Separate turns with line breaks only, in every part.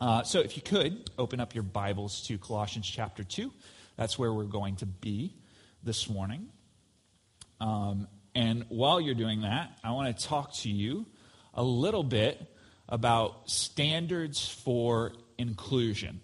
Uh, so if you could, open up your Bibles to Colossians chapter 2. That's where we're going to be this morning. Um, and while you're doing that, I want to talk to you a little bit about standards for inclusion.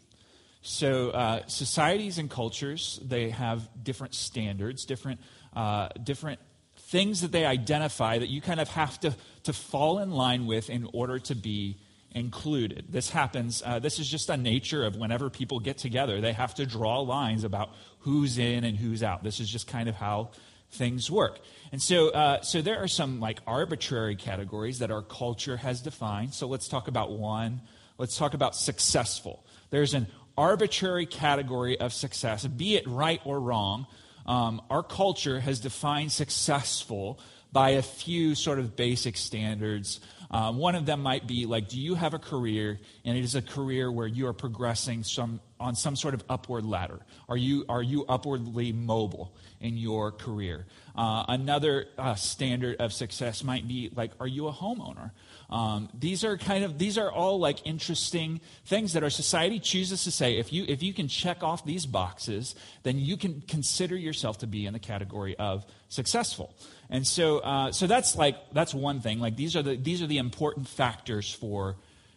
So, uh, societies and cultures, they have different standards, different, uh, different things that they identify that you kind of have to, to fall in line with in order to be included. This happens, uh, this is just a nature of whenever people get together, they have to draw lines about who's in and who's out. This is just kind of how things work. And so, uh, so there are some like arbitrary categories that our culture has defined. So let's talk about one. Let's talk about successful. There's an arbitrary category of success, be it right or wrong. Um, our culture has defined successful by a few sort of basic standards. Um, one of them might be like, do you have a career, and it is a career where you are progressing some on some sort of upward ladder? Are you are you upwardly mobile in your career? Uh, another uh, standard of success might be like, are you a homeowner? Um, these are kind of these are all like interesting things that our society chooses to say. If you if you can check off these boxes, then you can consider yourself to be in the category of successful. And so uh, so that's like that's one thing. Like these are the these are the important factors for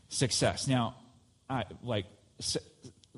success. Now, I, like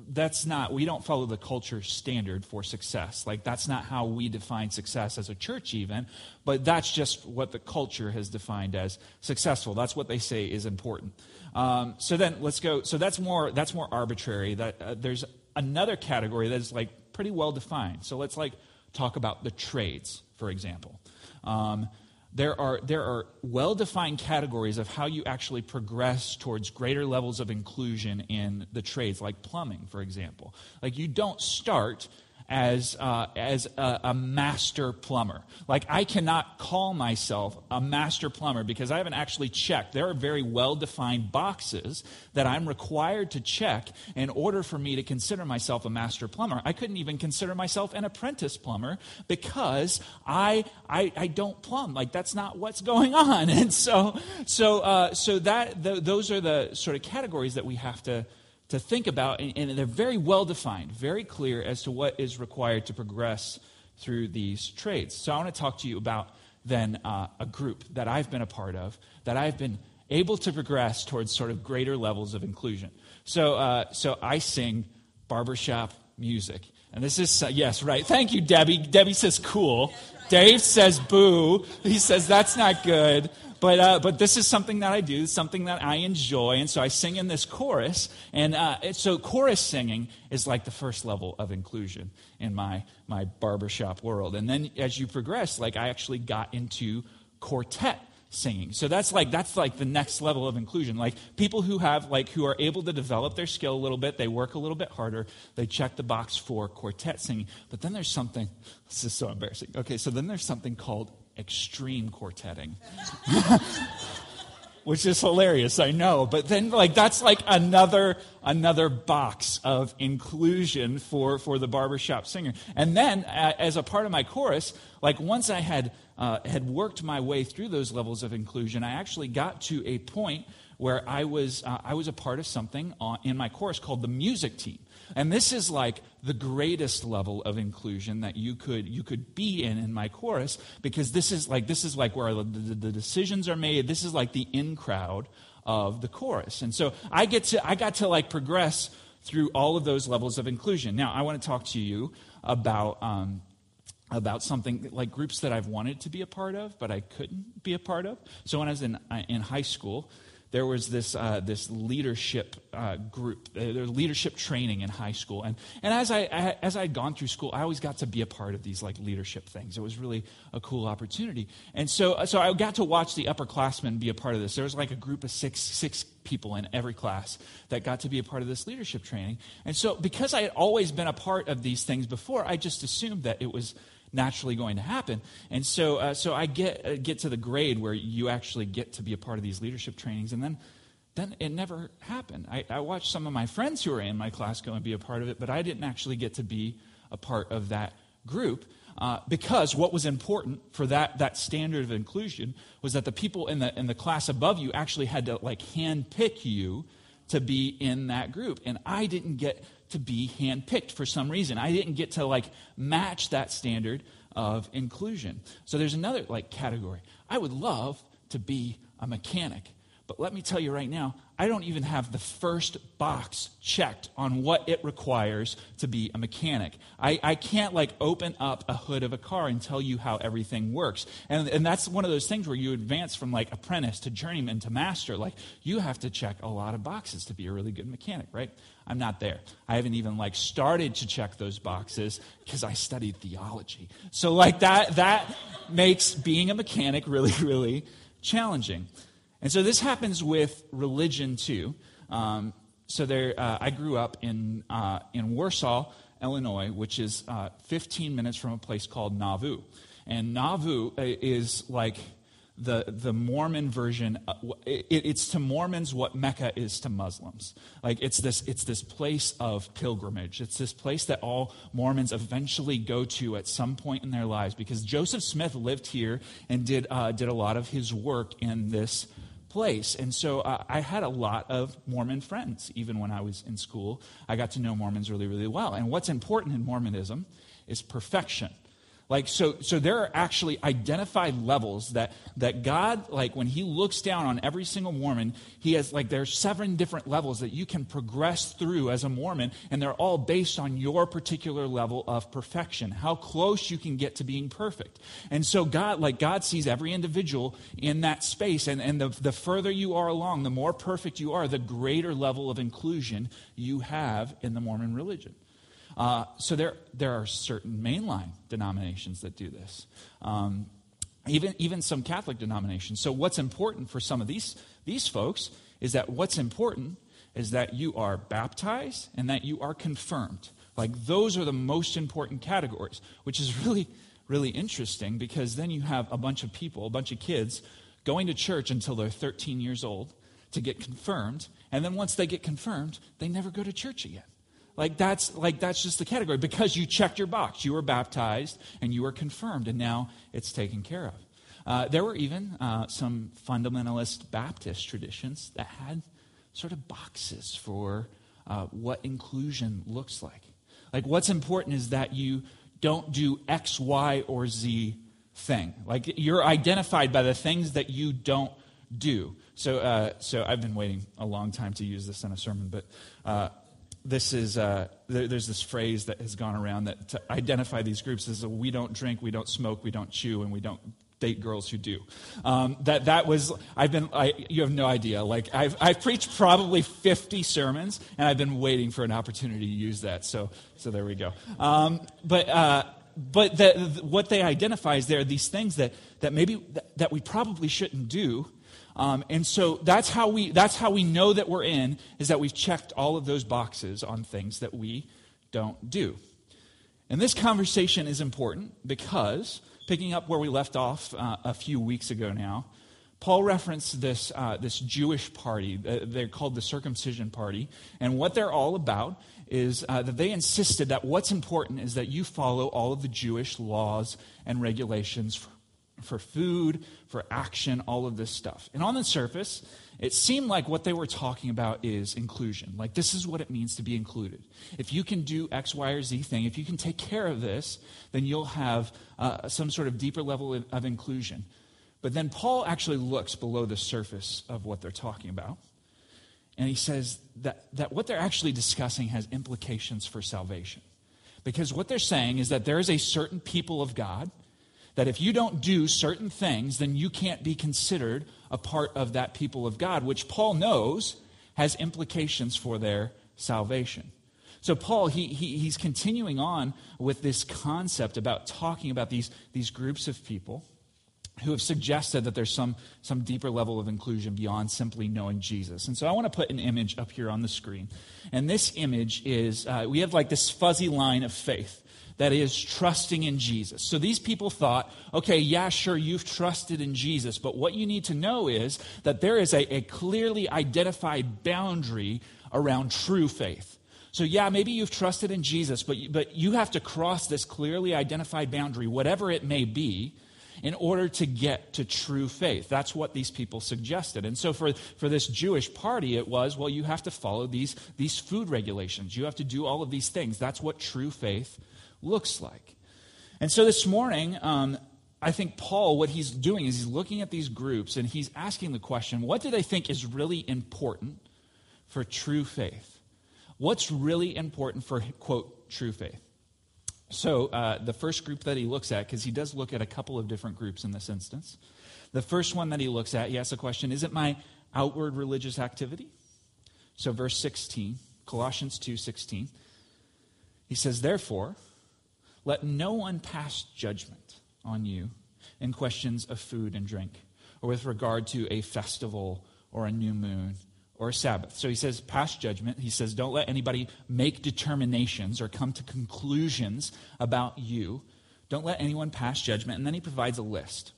that's not we don't follow the culture standard for success like that's not how we define success as a church even but that's just what the culture has defined as successful that's what they say is important um, so then let's go so that's more that's more arbitrary that uh, there's another category that is like pretty well defined so let's like talk about the trades for example um, there are, there are well defined categories of how you actually progress towards greater levels of inclusion in the trades, like plumbing, for example. Like, you don't start as, uh, as a, a, master plumber. Like, I cannot call myself a master plumber because I haven't actually checked. There are very well defined boxes that I'm required to check in order for me to consider myself a master plumber. I couldn't even consider myself an apprentice plumber because I, I, I don't plumb. Like, that's not what's going on. And so, so, uh, so that, those are the sort of categories that we have to to think about, and, they're very well defined, very clear as to what is required to progress through these trades. So I want to talk to you about then uh, a group that I've been a part of, that I've been able to progress towards sort of greater levels of inclusion. So, uh, so I sing barbershop music. And this is, uh, yes, right. Thank you, Debbie. Debbie says cool. Dave says boo. He says that's not good. But, uh, but this is something that I do, something that I enjoy. And so I sing in this chorus. And uh, so chorus singing is like the first level of inclusion in my, my barbershop world. And then as you progress, like I actually got into quartet singing. So that's like that's like the next level of inclusion. Like people who have like who are able to develop their skill a little bit, they work a little bit harder, they check the box for quartet singing. But then there's something this is so embarrassing. Okay, so then there's something called extreme quartetting. Which is hilarious, I know. But then like that's like another another box of inclusion for for the barbershop singer. And then uh, as a part of my chorus, like once I had uh, had worked my way through those levels of inclusion, I actually got to a point where I was, uh, I was a part of something on, in my course called the music team. And this is like the greatest level of inclusion that you could, you could be in in my chorus because this is like, this is like where the, the, decisions are made. This is like the in crowd of the chorus. And so I get to, I got to like progress through all of those levels of inclusion. Now, I want to talk to you about um, about something like groups that I've wanted to be a part of, but I couldn't be a part of. So when I was in, uh, in high school, there was this, uh, this leadership uh, group, uh, there was leadership training in high school. And, and as, I, I, as I'd gone through school, I always got to be a part of these like leadership things. It was really a cool opportunity. And so, so I got to watch the upperclassmen be a part of this. There was like a group of six, six people in every class that got to be a part of this leadership training. And so because I had always been a part of these things before, I just assumed that it was naturally going to happen. And so, uh, so I get, uh, get to the grade where you actually get to be a part of these leadership trainings, and then, then it never happened. I, I watched some of my friends who were in my class go and be a part of it, but I didn't actually get to be a part of that group. Uh, because what was important for that, that standard of inclusion was that the people in the, in the class above you actually had to like hand pick you to be in that group. And I didn't get to be handpicked for some reason. I didn't get to like match that standard of inclusion. So there's another like category. I would love to be a mechanic. But let me tell you right now, I don't even have the first box checked on what it requires to be a mechanic. I, I can't like open up a hood of a car and tell you how everything works. And, and that's one of those things where you advance from like apprentice to journeyman to master. Like you have to check a lot of boxes to be a really good mechanic, right? I'm not there. I haven't even like started to check those boxes because I studied theology. So like that that makes being a mechanic really, really challenging. And so this happens with religion too. Um, so there, uh, I grew up in, uh, in Warsaw, Illinois, which is uh, 15 minutes from a place called Nauvoo. And Nauvoo uh, is like the, the Mormon version. Uh, it, it's to Mormons what Mecca is to Muslims. Like it's this, it's this place of pilgrimage. It's this place that all Mormons eventually go to at some point in their lives because Joseph Smith lived here and did, uh, did a lot of his work in this place. And so uh, I had a lot of Mormon friends, even when I was in school. I got to know Mormons really, really well. And what's important in Mormonism is perfection. Like, so, so there are actually identified levels that, that God, like, when He looks down on every single Mormon, He has, like, there's seven different levels that you can progress through as a Mormon, and they're all based on your particular level of perfection, how close you can get to being perfect. And so, God, like, God sees every individual in that space, and, and the, the further you are along, the more perfect you are, the greater level of inclusion you have in the Mormon religion. Uh, so there, there are certain mainline denominations that do this. Um, even, even some Catholic denominations. So, what's important for some of these, these folks is that what's important is that you are baptized and that you are confirmed. Like, those are the most important categories, which is really, really interesting because then you have a bunch of people, a bunch of kids, going to church until they're 13 years old to get confirmed. And then once they get confirmed, they never go to church again. Like that's like that's just the category because you checked your box. You were baptized and you were confirmed, and now it's taken care of. Uh, there were even uh, some fundamentalist Baptist traditions that had sort of boxes for uh, what inclusion looks like. Like what's important is that you don't do X, Y, or Z thing. Like you're identified by the things that you don't do. So, uh, so I've been waiting a long time to use this in a sermon, but uh, this is uh, there, there's this phrase that has gone around that to identify these groups is we don't drink, we don't smoke, we don't chew, and we don't date girls who do. Um, that that was I've been I, you have no idea. Like I've I've preached probably 50 sermons, and I've been waiting for an opportunity to use that. So so there we go. Um, but. Uh, but the, the, what they identify is there are these things that, that maybe that, that we probably shouldn't do um, and so that's how, we, that's how we know that we're in, is that we've checked all of those boxes on things that we don't do. And this conversation is important because, picking up where we left off uh, a few weeks ago now, Paul referenced this, uh, this Jewish party. They're called the circumcision party. And what they're all about is uh, that they insisted that what's important is that you follow all of the Jewish laws and regulations for food, for action, all of this stuff. And on the surface, it seemed like what they were talking about is inclusion. Like, this is what it means to be included. If you can do X, Y, or Z thing, if you can take care of this, then you'll have uh, some sort of deeper level of, of inclusion. But then Paul actually looks below the surface of what they're talking about. And he says that, that what they're actually discussing has implications for salvation. Because what they're saying is that there is a certain people of God that if you don't do certain things, then you can't be considered a part of that people of God, which Paul knows has implications for their salvation. So, Paul, he, he, he's continuing on with this concept about talking about these, these groups of people who have suggested that there's some, some deeper level of inclusion beyond simply knowing Jesus. And so I want to put an image up here on the screen. And this image is uh, we have like this fuzzy line of faith that is trusting in Jesus. So these people thought, okay, yeah, sure, you've trusted in Jesus, but what you need to know is that there is a, a clearly identified boundary around true faith. So, yeah, maybe you've trusted in Jesus, but, you, but you have to cross this clearly identified boundary, whatever it may be, in order to get to true faith. That's what these people suggested. And so for, for this Jewish party, it was, well, you have to follow these, these food regulations. You have to do all of these things. That's what true faith looks like. And so this morning, um, I think Paul, what he's doing is he's looking at these groups and he's asking the question what do they think is really important for true faith? What's really important for, quote, true faith? So, uh, the first group that he looks at, because he does look at a couple of different groups in this instance, the first one that he looks at, he asks the question Is it my outward religious activity? So, verse 16, Colossians 2 16, he says, Therefore, let no one pass judgment on you in questions of food and drink, or with regard to a festival or a new moon or Sabbath. So he says, pass judgment. He says, don't let anybody make determinations or come to conclusions about you. Don't let anyone pass judgment. And then he provides a list.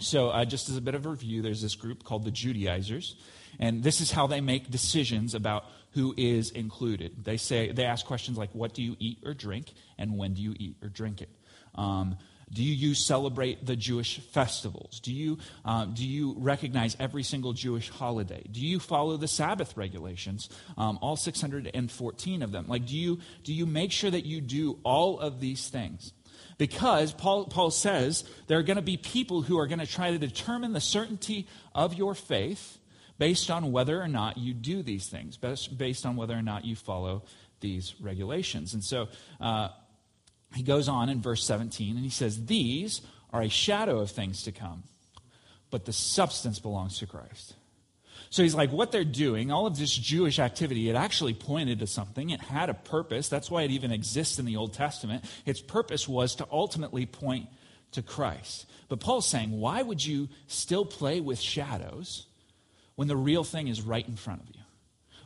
So, uh, just as a bit of a review, there's this group called the Judaizers, and this is how they make decisions about who is included. They say they ask questions like, "What do you eat or drink?" and "When do you eat or drink it?" Um, do you celebrate the Jewish festivals? Do you, um, do you recognize every single Jewish holiday? Do you follow the Sabbath regulations, um, all 614 of them? Like, do you, do you make sure that you do all of these things? Because Paul, Paul says there are going to be people who are going to try to determine the certainty of your faith based on whether or not you do these things, based on whether or not you follow these regulations. And so, uh, he goes on in verse 17 and he says, These are a shadow of things to come, but the substance belongs to Christ. So he's like, what they're doing, all of this Jewish activity, it actually pointed to something. It had a purpose. That's why it even exists in the Old Testament. Its purpose was to ultimately point to Christ. But Paul's saying, why would you still play with shadows when the real thing is right in front of you?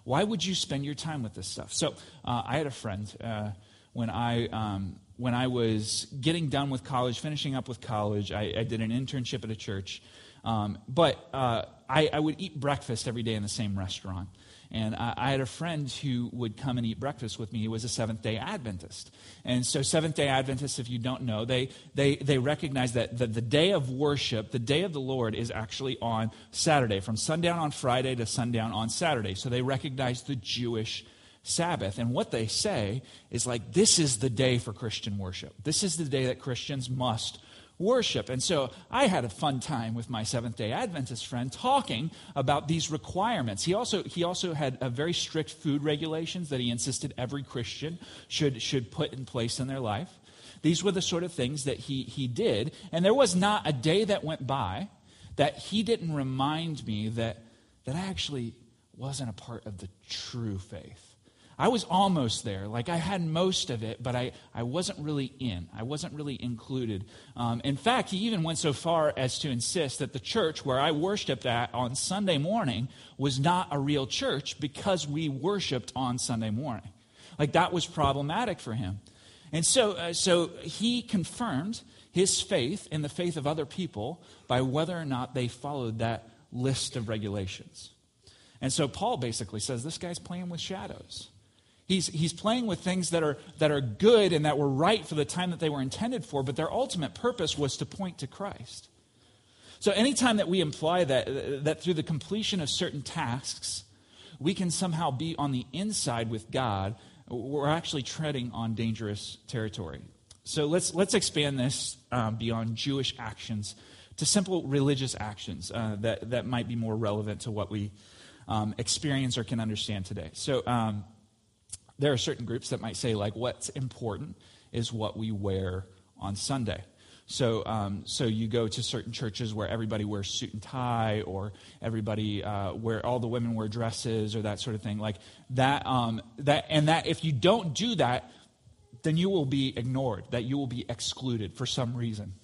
Why would you spend your time with this stuff? So uh, I had a friend uh, when I um, when I was getting done with college, finishing up with college, I, I did an internship at a church. Um, but uh, I, I, would eat breakfast every day in the same restaurant. And I, I, had a friend who would come and eat breakfast with me. He was a Seventh day Adventist. And so, Seventh day Adventists, if you don't know, they, they, they recognize that the, the day of worship, the day of the Lord, is actually on Saturday, from sundown on Friday to sundown on Saturday. So, they recognize the Jewish Sabbath. And what they say is like, this is the day for Christian worship. This is the day that Christians must worship. And so I had a fun time with my Seventh day Adventist friend talking about these requirements. He also, he also had a very strict food regulations that he insisted every Christian should, should put in place in their life. These were the sort of things that he, he did. And there was not a day that went by that he didn't remind me that, that I actually wasn't a part of the true faith. I was almost there. Like I had most of it, but I, I wasn't really in. I wasn't really included. Um, in fact, he even went so far as to insist that the church where I worshiped at on Sunday morning was not a real church because we worshiped on Sunday morning. Like that was problematic for him. And so, uh, so he confirmed his faith in the faith of other people by whether or not they followed that list of regulations. And so Paul basically says this guy's playing with shadows. He's, he's playing with things that are, that are good and that were right for the time that they were intended for, but their ultimate purpose was to point to Christ. So, anytime that we imply that, that through the completion of certain tasks, we can somehow be on the inside with God, we're actually treading on dangerous territory. So, let's, let's expand this um, beyond Jewish actions to simple religious actions uh, that, that might be more relevant to what we um, experience or can understand today. So, um, there are certain groups that might say, like, what's important is what we wear on Sunday. So, um, so you go to certain churches where everybody wears suit and tie, or everybody uh, where all the women wear dresses, or that sort of thing. Like that, um, that, and that if you don't do that, then you will be ignored. That you will be excluded for some reason.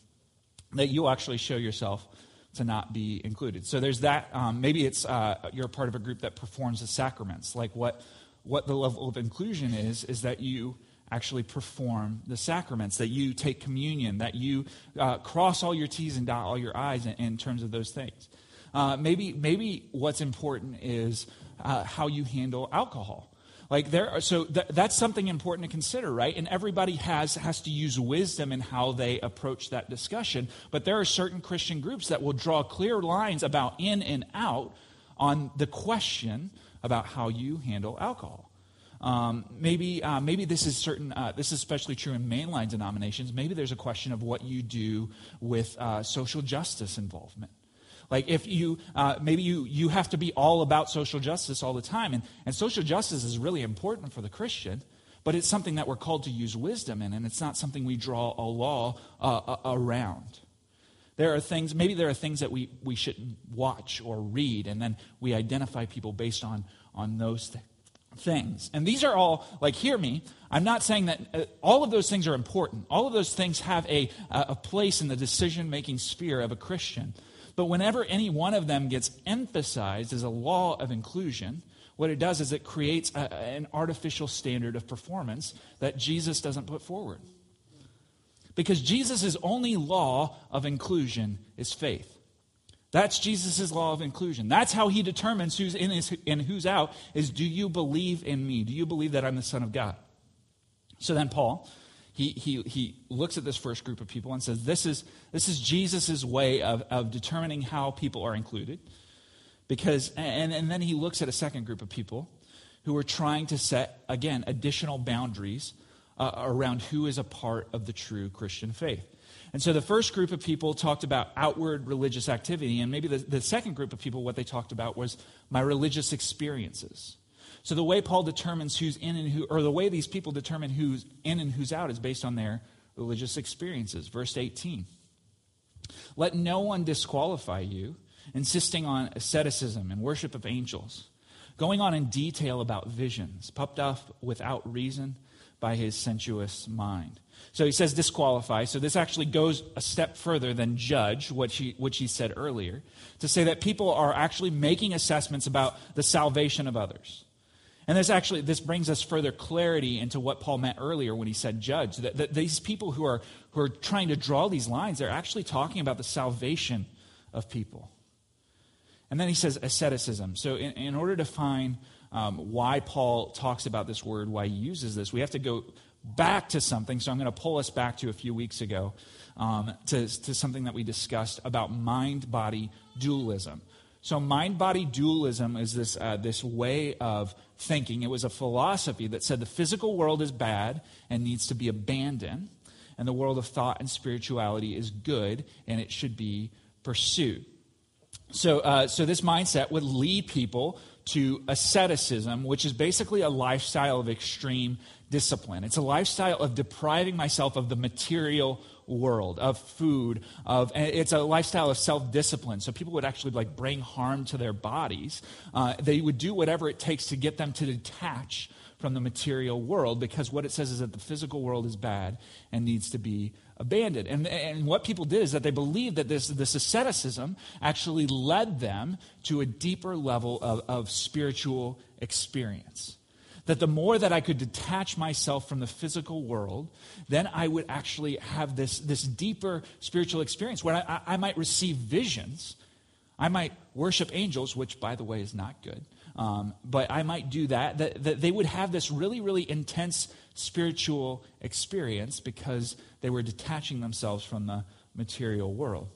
That you actually show yourself to not be included. So there's that. Um, maybe it's uh, you're part of a group that performs the sacraments, like what what the level of inclusion is, is that you actually perform the sacraments, that you take communion, that you uh, cross all your T's and dot all your I's in, in terms of those things. Uh, maybe, maybe what's important is uh, how you handle alcohol. Like there are, so th- that's something important to consider, right? And everybody has has to use wisdom in how they approach that discussion. But there are certain Christian groups that will draw clear lines about in and out on the question about how you handle alcohol. Um, maybe, uh, maybe this is certain. Uh, this is especially true in mainline denominations. Maybe there's a question of what you do with uh, social justice involvement. Like if you, uh, maybe you, you have to be all about social justice all the time. And, and social justice is really important for the Christian, but it's something that we're called to use wisdom in, and it's not something we draw a law uh, around. There are things, maybe there are things that we, we shouldn't watch or read, and then we identify people based on, on those th- things. And these are all, like, hear me, I'm not saying that uh, all of those things are important. All of those things have a, a place in the decision making sphere of a Christian. But whenever any one of them gets emphasized as a law of inclusion, what it does is it creates a, an artificial standard of performance that Jesus doesn't put forward. Because Jesus' only law of inclusion is faith. That's Jesus' law of inclusion. That's how he determines who's in and who's out is do you believe in me? Do you believe that I'm the Son of God? So then Paul he, he, he looks at this first group of people and says, This is, this is Jesus' way of, of determining how people are included. Because, and, and then he looks at a second group of people who are trying to set, again, additional boundaries uh, around who is a part of the true Christian faith. And so the first group of people talked about outward religious activity, and maybe the, the second group of people, what they talked about was my religious experiences. So the way Paul determines who's in and who, or the way these people determine who's in and who's out is based on their religious experiences. Verse 18. Let no one disqualify you, insisting on asceticism and worship of angels, going on in detail about visions, puffed up without reason by his sensuous mind. So he says disqualify. So this actually goes a step further than judge, which he, which he said earlier, to say that people are actually making assessments about the salvation of others. And this actually this brings us further clarity into what Paul meant earlier when he said judge. That, that, these people who are who are trying to draw these lines, they're actually talking about the salvation of people. And then he says asceticism. So in, in order to find um, why Paul talks about this word, why he uses this, we have to go back to something. So I'm going to pull us back to a few weeks ago um, to, to something that we discussed about mind body dualism. So, mind body dualism is this, uh, this way of thinking. It was a philosophy that said the physical world is bad and needs to be abandoned, and the world of thought and spirituality is good and it should be pursued. So, uh, so this mindset would lead people to asceticism, which is basically a lifestyle of extreme discipline. It's a lifestyle of depriving myself of the material world of food of it's a lifestyle of self-discipline so people would actually like bring harm to their bodies uh, they would do whatever it takes to get them to detach from the material world because what it says is that the physical world is bad and needs to be abandoned. And, and what people did is that they believed that this, this asceticism actually led them to a deeper level of, of spiritual experience. That the more that I could detach myself from the physical world, then I would actually have this, this deeper spiritual experience where I, I might receive visions. I might worship angels, which, by the way, is not good. Um, but I might do that, that. That they would have this really, really intense spiritual experience because they were detaching themselves from the material world.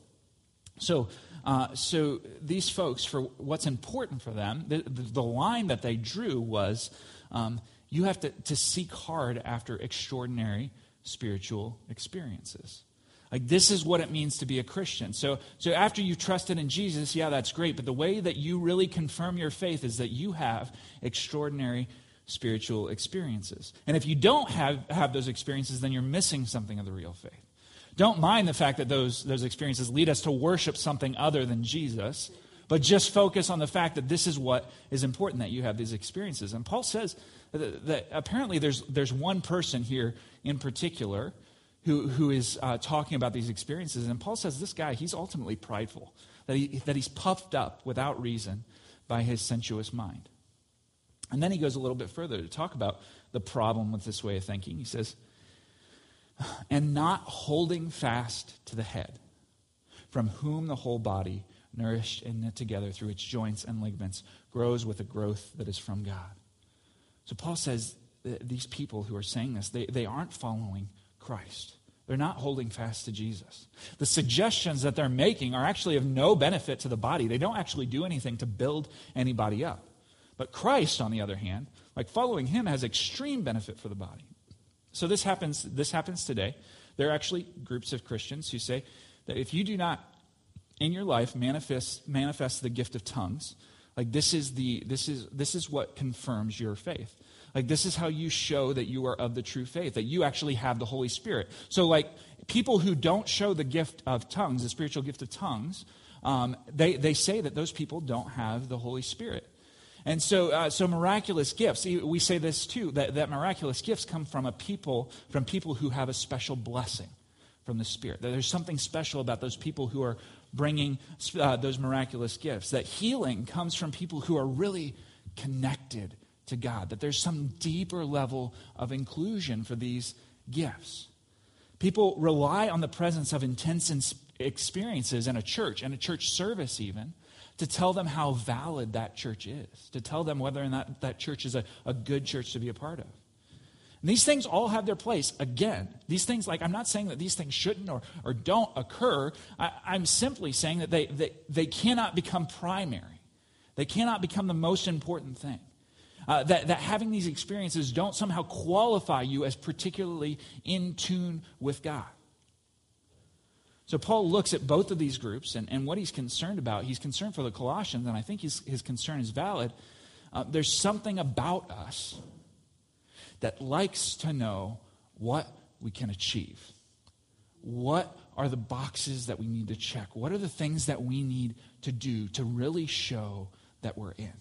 So, uh, so these folks, for what's important for them, the, the, line that they drew was um, you have to, to seek hard after extraordinary spiritual experiences. Like, this is what it means to be a Christian. So, so after you've trusted in Jesus, yeah, that's great. But the way that you really confirm your faith is that you have extraordinary spiritual experiences. And if you don't have, have those experiences, then you're missing something of the real faith. Don't mind the fact that those, those experiences lead us to worship something other than Jesus. But just focus on the fact that this is what is important that you have these experiences. And Paul says that, that apparently there's, there's one person here in particular who, who is uh, talking about these experiences. And Paul says this guy, he's ultimately prideful, that, he, that he's puffed up without reason by his sensuous mind. And then he goes a little bit further to talk about the problem with this way of thinking. He says, and not holding fast to the head, from whom the whole body nourished and knit together through its joints and ligaments, grows with a growth that is from God. So Paul says these people who are saying this, they, they aren't following Christ. They're not holding fast to Jesus. The suggestions that they're making are actually of no benefit to the body. They don't actually do anything to build anybody up. But Christ, on the other hand, like following him has extreme benefit for the body. So this happens, this happens today. There are actually groups of Christians who say that if you do not in your life manifest, manifest the gift of tongues, like this is the this is this is what confirms your faith. Like this is how you show that you are of the true faith, that you actually have the Holy Spirit. So like people who don't show the gift of tongues, the spiritual gift of tongues, um, they, they say that those people don't have the Holy Spirit. And so, uh, so miraculous gifts, we say this too, that, that miraculous gifts come from a people, from people who have a special blessing from the Spirit. That there's something special about those people who are bringing uh, those miraculous gifts. That healing comes from people who are really connected to God. That there's some deeper level of inclusion for these gifts. People rely on the presence of intense experiences in a church, and a church service even, to tell them how valid that church is, to tell them whether or not that church is a, a good church to be a part of. And these things all have their place. Again, these things, like, I'm not saying that these things shouldn't or, or don't occur. I, am simply saying that they, they, they cannot become primary, they cannot become the most important thing. Uh, that, that having these experiences don't somehow qualify you as particularly in tune with God. So Paul looks at both of these groups and, and what he's concerned about. He's concerned for the Colossians, and I think his, his concern is valid. Uh, there's something about us that likes to know what we can achieve. What are the boxes that we need to check? What are the things that we need to do to really show that we're in?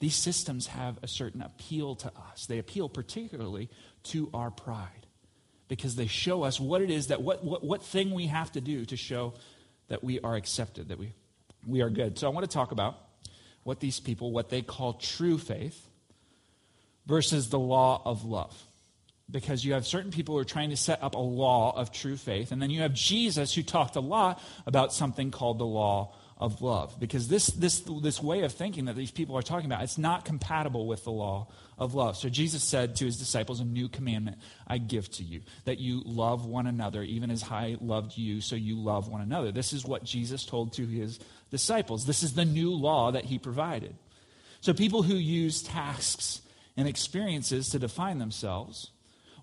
These systems have a certain appeal to us. They appeal particularly to our pride because they show us what it is that what, what, what thing we have to do to show that we are accepted, that we, we are good. So I want to talk about what these people, what they call true faith versus the law of love. Because you have certain people who are trying to set up a law of true faith, and then you have Jesus who talked a lot about something called the law of love. Because this, this, this way of thinking that these people are talking about, it's not compatible with the law of love. So Jesus said to his disciples, A new commandment I give to you, that you love one another, even as I loved you, so you love one another. This is what Jesus told to his disciples. This is the new law that he provided. So people who use tasks and experiences to define themselves,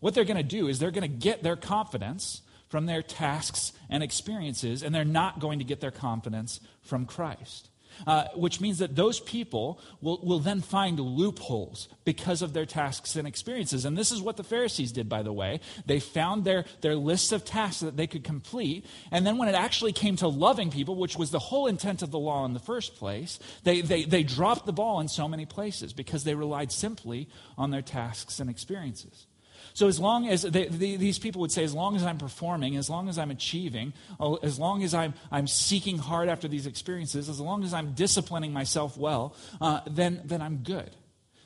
what they're going to do is they're going to get their confidence from their tasks and experiences, and they're not going to get their confidence from Christ. Uh, which means that those people will, will then find loopholes because of their tasks and experiences. And this is what the Pharisees did, by the way. They found their, their lists of tasks that they could complete. And then when it actually came to loving people, which was the whole intent of the law in the first place, they, they, they dropped the ball in so many places because they relied simply on their tasks and experiences. So, as long as they, these people would say, as long as I'm performing, as long as I'm achieving, oh, as long as I'm, I'm seeking hard after these experiences, as long as I'm disciplining myself well, uh, then, then I'm good,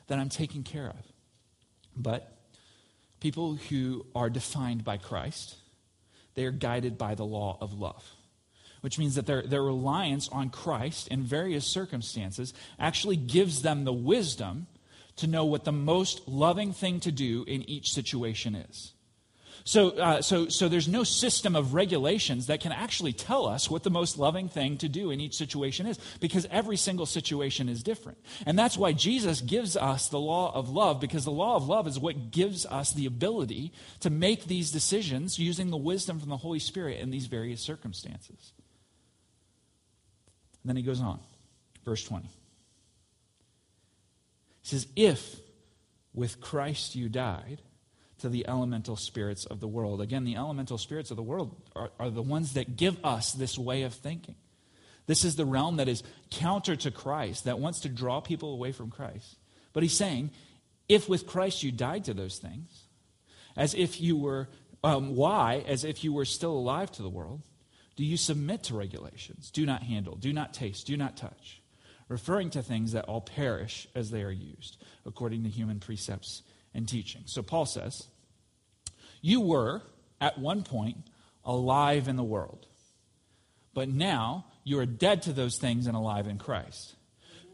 then I'm taken care of. But people who are defined by Christ, they are guided by the law of love which means that their, their reliance on Christ in various circumstances actually gives them the wisdom to know what the most loving thing to do in each situation is. So, uh, so, so there's no system of regulations that can actually tell us what the most loving thing to do in each situation is, because every single situation is different. And that's why Jesus gives us the law of love, because the law of love is what gives us the ability to make these decisions using the wisdom from the Holy Spirit in these various circumstances. And then he goes on, verse 20 says, If with Christ you died to the elemental spirits of the world. Again, the elemental spirits of the world are, are the ones that give us this way of thinking. This is the realm that is counter to Christ, that wants to draw people away from Christ. But he's saying, if with Christ you died to those things, as if you were, um, why? As if you were still alive to the world, do you submit to regulations? Do not handle, do not taste, do not touch referring to things that all perish as they are used, according to human precepts and teaching. So Paul says, You were, at one point, alive in the world, but now you are dead to those things and alive in Christ.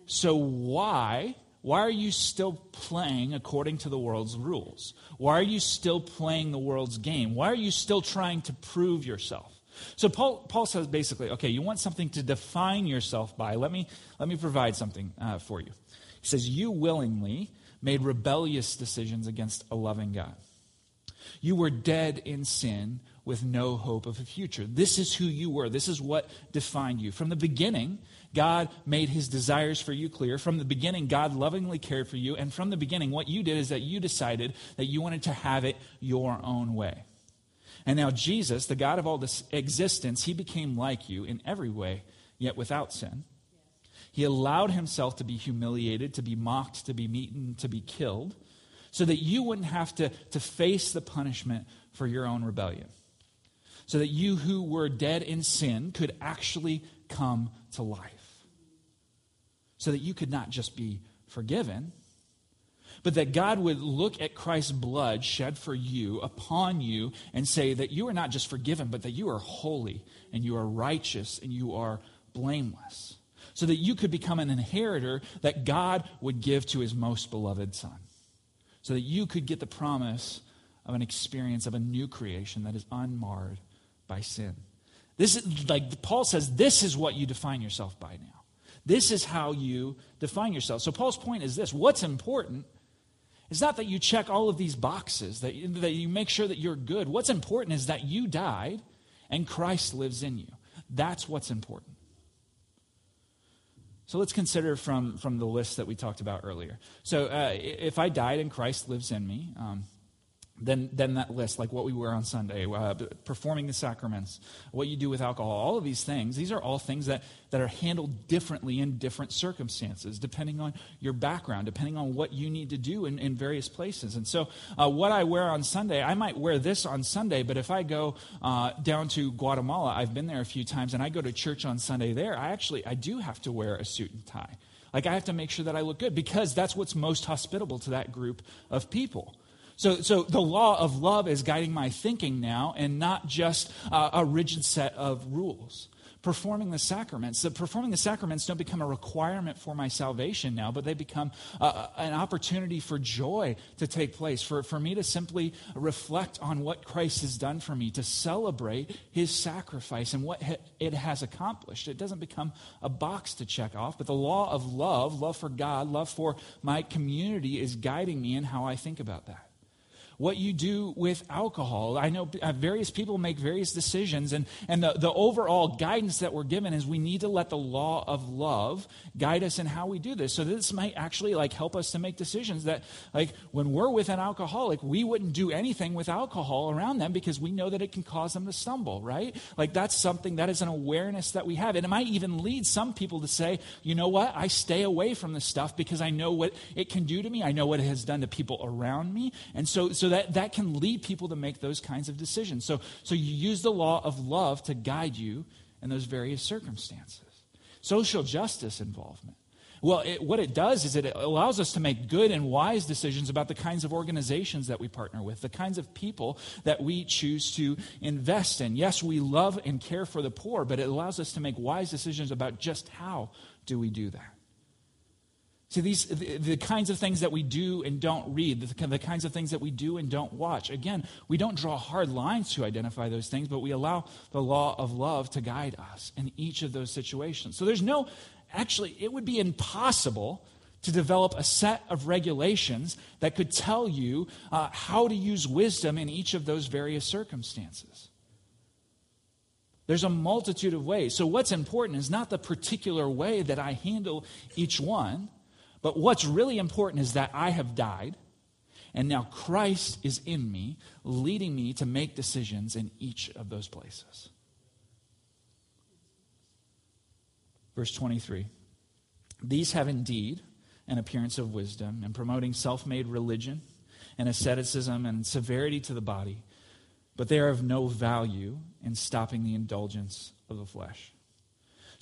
So why why are you still playing according to the world's rules? Why are you still playing the world's game? Why are you still trying to prove yourself? So Paul, Paul says basically, okay, you want something to define yourself by. Let me, let me provide something uh, for you. He says, You willingly made rebellious decisions against a loving God. You were dead in sin with no hope of a future. This is who you were. This is what defined you. From the beginning, God made his desires for you clear. From the beginning, God lovingly cared for you. And from the beginning, what you did is that you decided that you wanted to have it your own way. And now, Jesus, the God of all this existence, he became like you in every way, yet without sin. He allowed himself to be humiliated, to be mocked, to be beaten, to be killed, so that you wouldn't have to, to face the punishment for your own rebellion. So that you who were dead in sin could actually come to life. So that you could not just be forgiven, but that God would look at Christ's blood shed for you upon you and say that you are not just forgiven, but that you are holy and you are righteous and you are blameless. So that you could become an inheritor that God would give to his most beloved Son. So that you could get the promise of an experience of a new creation that is unmarred by sin. This is like Paul says, this is what you define yourself by now. This is how you define yourself. So Paul's point is this what's important it's not that you check all of these boxes, that that you make sure that you're good. What's important is that you died and Christ lives in you. That's what's important. So let's consider from, from the list that we talked about earlier. So uh, if I died and Christ lives in me, um, then, then that list, like what we wear on Sunday, uh, performing the sacraments, what you do with alcohol, all of these things, these are all things that, that are handled differently in different circumstances, depending on your background, depending on what you need to do in, in various places. And so, uh, what I wear on Sunday, I might wear this on Sunday, but if I go uh, down to Guatemala, I've been there a few times, and I go to church on Sunday there, I actually, I do have to wear a suit and tie. Like, I have to make sure that I look good because that's what's most hospitable to that group of people. So, so the law of love is guiding my thinking now and not just uh, a rigid set of rules. Performing the sacraments. The performing the sacraments don't become a requirement for my salvation now, but they become uh, an opportunity for joy to take place, for, for me to simply reflect on what Christ has done for me, to celebrate his sacrifice and what it has accomplished. It doesn't become a box to check off, but the law of love, love for God, love for my community, is guiding me in how I think about that what you do with alcohol. I know uh, various people make various decisions, and, and the, the overall guidance that we're given is we need to let the law of love guide us in how we do this. So this might actually like help us to make decisions that like when we're with an alcoholic, we wouldn't do anything with alcohol around them because we know that it can cause them to stumble, right? Like that's something that is an awareness that we have. And it might even lead some people to say, you know what? I stay away from this stuff because I know what it can do to me. I know what it has done to people around me. And so, so that, that can lead people to make those kinds of decisions. So, so you use the law of love to guide you in those various circumstances. Social justice involvement. Well, it, what it does is it allows us to make good and wise decisions about the kinds of organizations that we partner with, the kinds of people that we choose to invest in. Yes, we love and care for the poor, but it allows us to make wise decisions about just how do we do that. See, these, the, the, kinds of things that we do and don't read, the, the kinds of things that we do and don't watch. Again, we don't draw hard lines to identify those things, but we allow the law of love to guide us in each of those situations. So there's no, actually, it would be impossible to develop a set of regulations that could tell you uh, how to use wisdom in each of those various circumstances. There's a multitude of ways. So, what's important is not the particular way that I handle each one but what's really important is that I have died, and now Christ is in me, leading me to make decisions in each of those places. Verse 23 These have indeed an appearance of wisdom in promoting self made religion and asceticism and severity to the body, but they are of no value in stopping the indulgence of the flesh.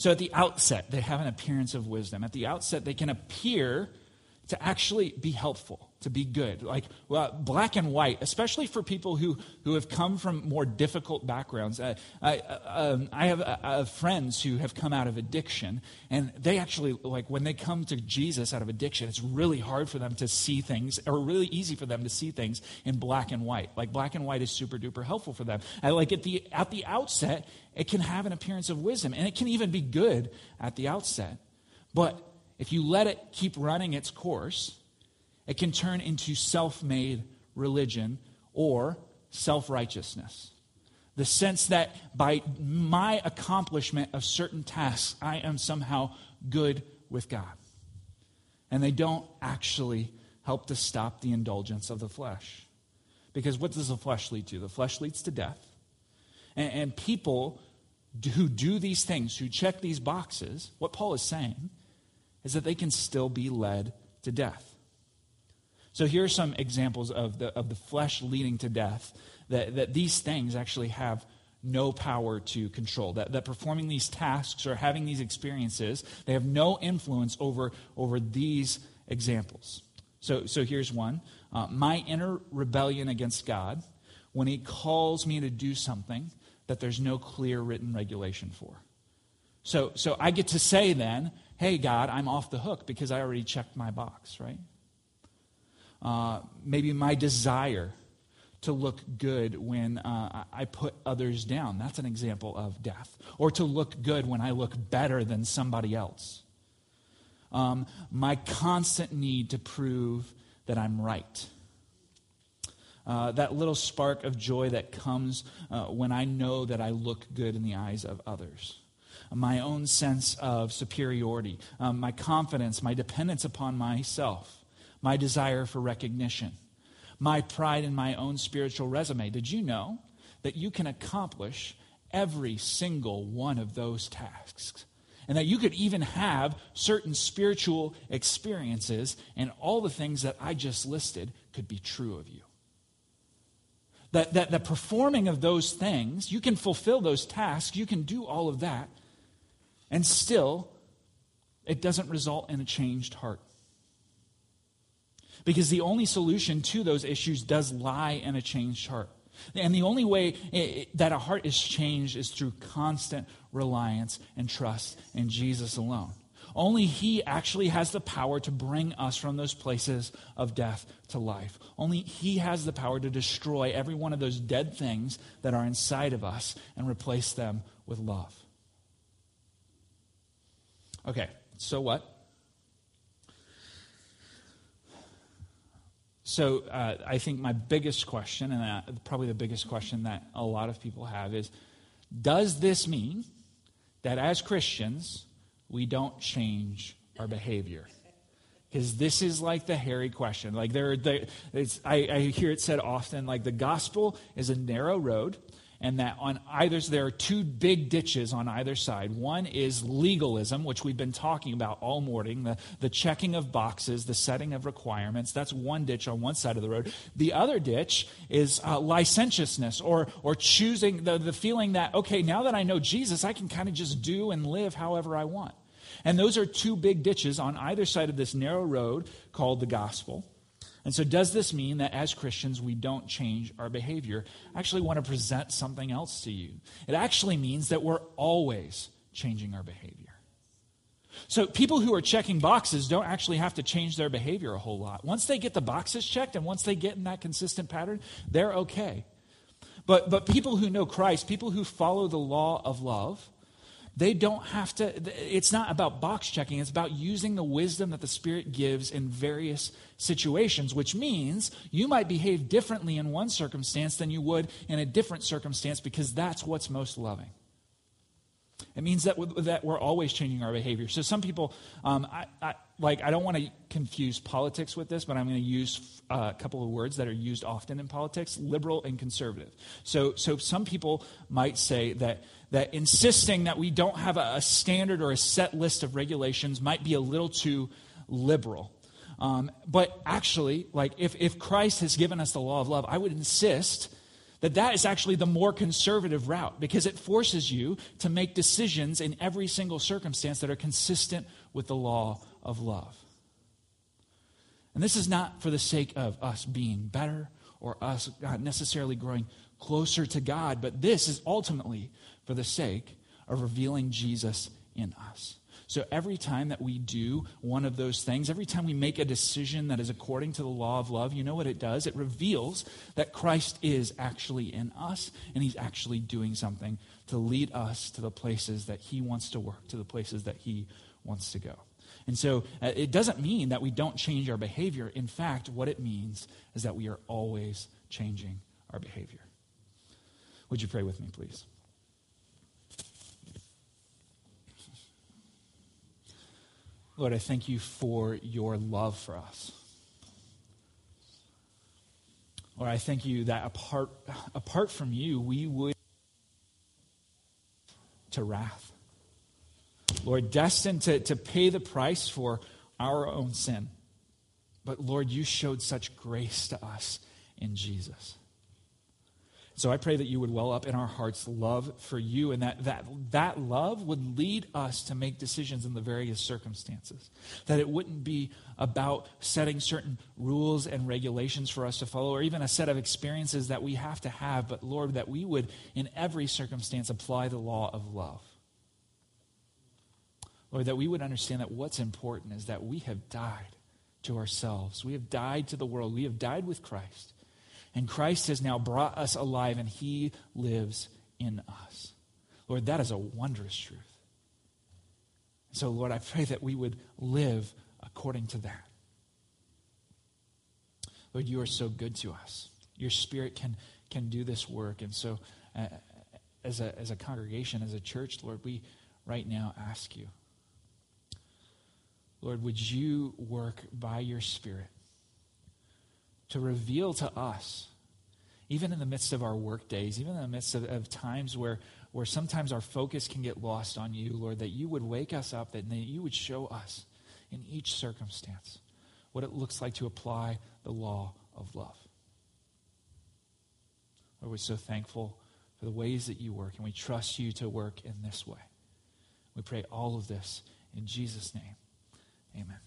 So at the outset, they have an appearance of wisdom. At the outset, they can appear to actually be helpful. To be good. Like well, black and white, especially for people who, who have come from more difficult backgrounds. Uh, I, um, I have friends who have come out of addiction, and they actually, like, when they come to Jesus out of addiction, it's really hard for them to see things, or really easy for them to see things in black and white. Like, black and white is super duper helpful for them. I, like, at the, at the outset, it can have an appearance of wisdom, and it can even be good at the outset. But if you let it keep running its course, it can turn into self made religion or self righteousness. The sense that by my accomplishment of certain tasks, I am somehow good with God. And they don't actually help to stop the indulgence of the flesh. Because what does the flesh lead to? The flesh leads to death. And, and people who do these things, who check these boxes, what Paul is saying is that they can still be led to death. So here are some examples of the, of the flesh leading to death, that, that these things actually have no power to control. That, that performing these tasks or having these experiences, they have no influence over, over these examples. So, so here's one uh, My inner rebellion against God when He calls me to do something that there's no clear written regulation for. So, so I get to say then, hey, God, I'm off the hook because I already checked my box, right? Uh, maybe my desire to look good when uh, I put others down. That's an example of death. Or to look good when I look better than somebody else. Um, my constant need to prove that I'm right. Uh, that little spark of joy that comes uh, when I know that I look good in the eyes of others. My own sense of superiority, um, my confidence, my dependence upon myself my desire for recognition, my pride in my own spiritual resume. Did you know that you can accomplish every single one of those tasks? And that you could even have certain spiritual experiences, and all the things that I just listed could be true of you. That, that the performing of those things, you can fulfill those tasks, you can do all of that, and still, it doesn't result in a changed heart. Because the only solution to those issues does lie in a changed heart. And the only way that a heart is changed is through constant reliance and trust in Jesus alone. Only He actually has the power to bring us from those places of death to life. Only He has the power to destroy every one of those dead things that are inside of us and replace them with love. Okay, so what? So uh, I think my biggest question, and uh, probably the biggest question that a lot of people have, is Does this mean that as Christians, we don't change our behavior? Because this is like the hairy question. Like there, there I, I hear it said often, like the gospel is a narrow road, and that on either there are two big ditches on either side. One is legalism, which we've been talking about all morning, the, the checking of boxes, the setting of requirements. That's one ditch on one side of the road. The other ditch is uh, licentiousness or, or choosing the, the feeling that, okay, now that I know Jesus, I can kind of just do and live however I want. And those are two big ditches on either side of this narrow road called the gospel. And so, does this mean that as Christians we don't change our behavior? I actually want to present something else to you. It actually means that we're always changing our behavior. So, people who are checking boxes don't actually have to change their behavior a whole lot. Once they get the boxes checked and once they get in that consistent pattern, they're okay. But, but people who know Christ, people who follow the law of love, they don't have to, it's not about box checking, it's about using the wisdom that the Spirit gives in various situations, which means you might behave differently in one circumstance than you would in a different circumstance because that's what's most loving. It means that, that we're always changing our behavior. So some people, um, I, I, like, I don't want to confuse politics with this, but I'm going to use uh, a couple of words that are used often in politics: liberal and conservative. So, so some people might say that that insisting that we don't have a, a standard or a set list of regulations might be a little too liberal. Um, but actually, like if, if Christ has given us the law of love, I would insist that that is actually the more conservative route because it forces you to make decisions in every single circumstance that are consistent with the law of love. And this is not for the sake of us being better or us necessarily growing closer to God, but this is ultimately for the sake of revealing Jesus in us. So every time that we do one of those things, every time we make a decision that is according to the law of love, you know what it does? It reveals that Christ is actually in us and he's actually doing something to lead us to the places that he wants to work, to the places that he wants to go. And so uh, it doesn't mean that we don't change our behavior. In fact, what it means is that we are always changing our behavior. Would you pray with me, please? Lord, I thank you for your love for us. Lord, I thank you that apart, apart from you, we would to wrath. Lord, destined to, to pay the price for our own sin. But Lord, you showed such grace to us in Jesus. So I pray that you would well up in our hearts love for you and that, that that love would lead us to make decisions in the various circumstances. That it wouldn't be about setting certain rules and regulations for us to follow or even a set of experiences that we have to have, but Lord, that we would in every circumstance apply the law of love. Lord, that we would understand that what's important is that we have died to ourselves. We have died to the world. We have died with Christ. And Christ has now brought us alive, and he lives in us. Lord, that is a wondrous truth. So, Lord, I pray that we would live according to that. Lord, you are so good to us. Your spirit can, can do this work. And so, uh, as, a, as a congregation, as a church, Lord, we right now ask you, Lord, would you work by your spirit to reveal to us, even in the midst of our work days, even in the midst of, of times where, where sometimes our focus can get lost on you, Lord, that you would wake us up, that you would show us in each circumstance what it looks like to apply the law of love. Lord, we're so thankful for the ways that you work, and we trust you to work in this way. We pray all of this in Jesus' name. Amen.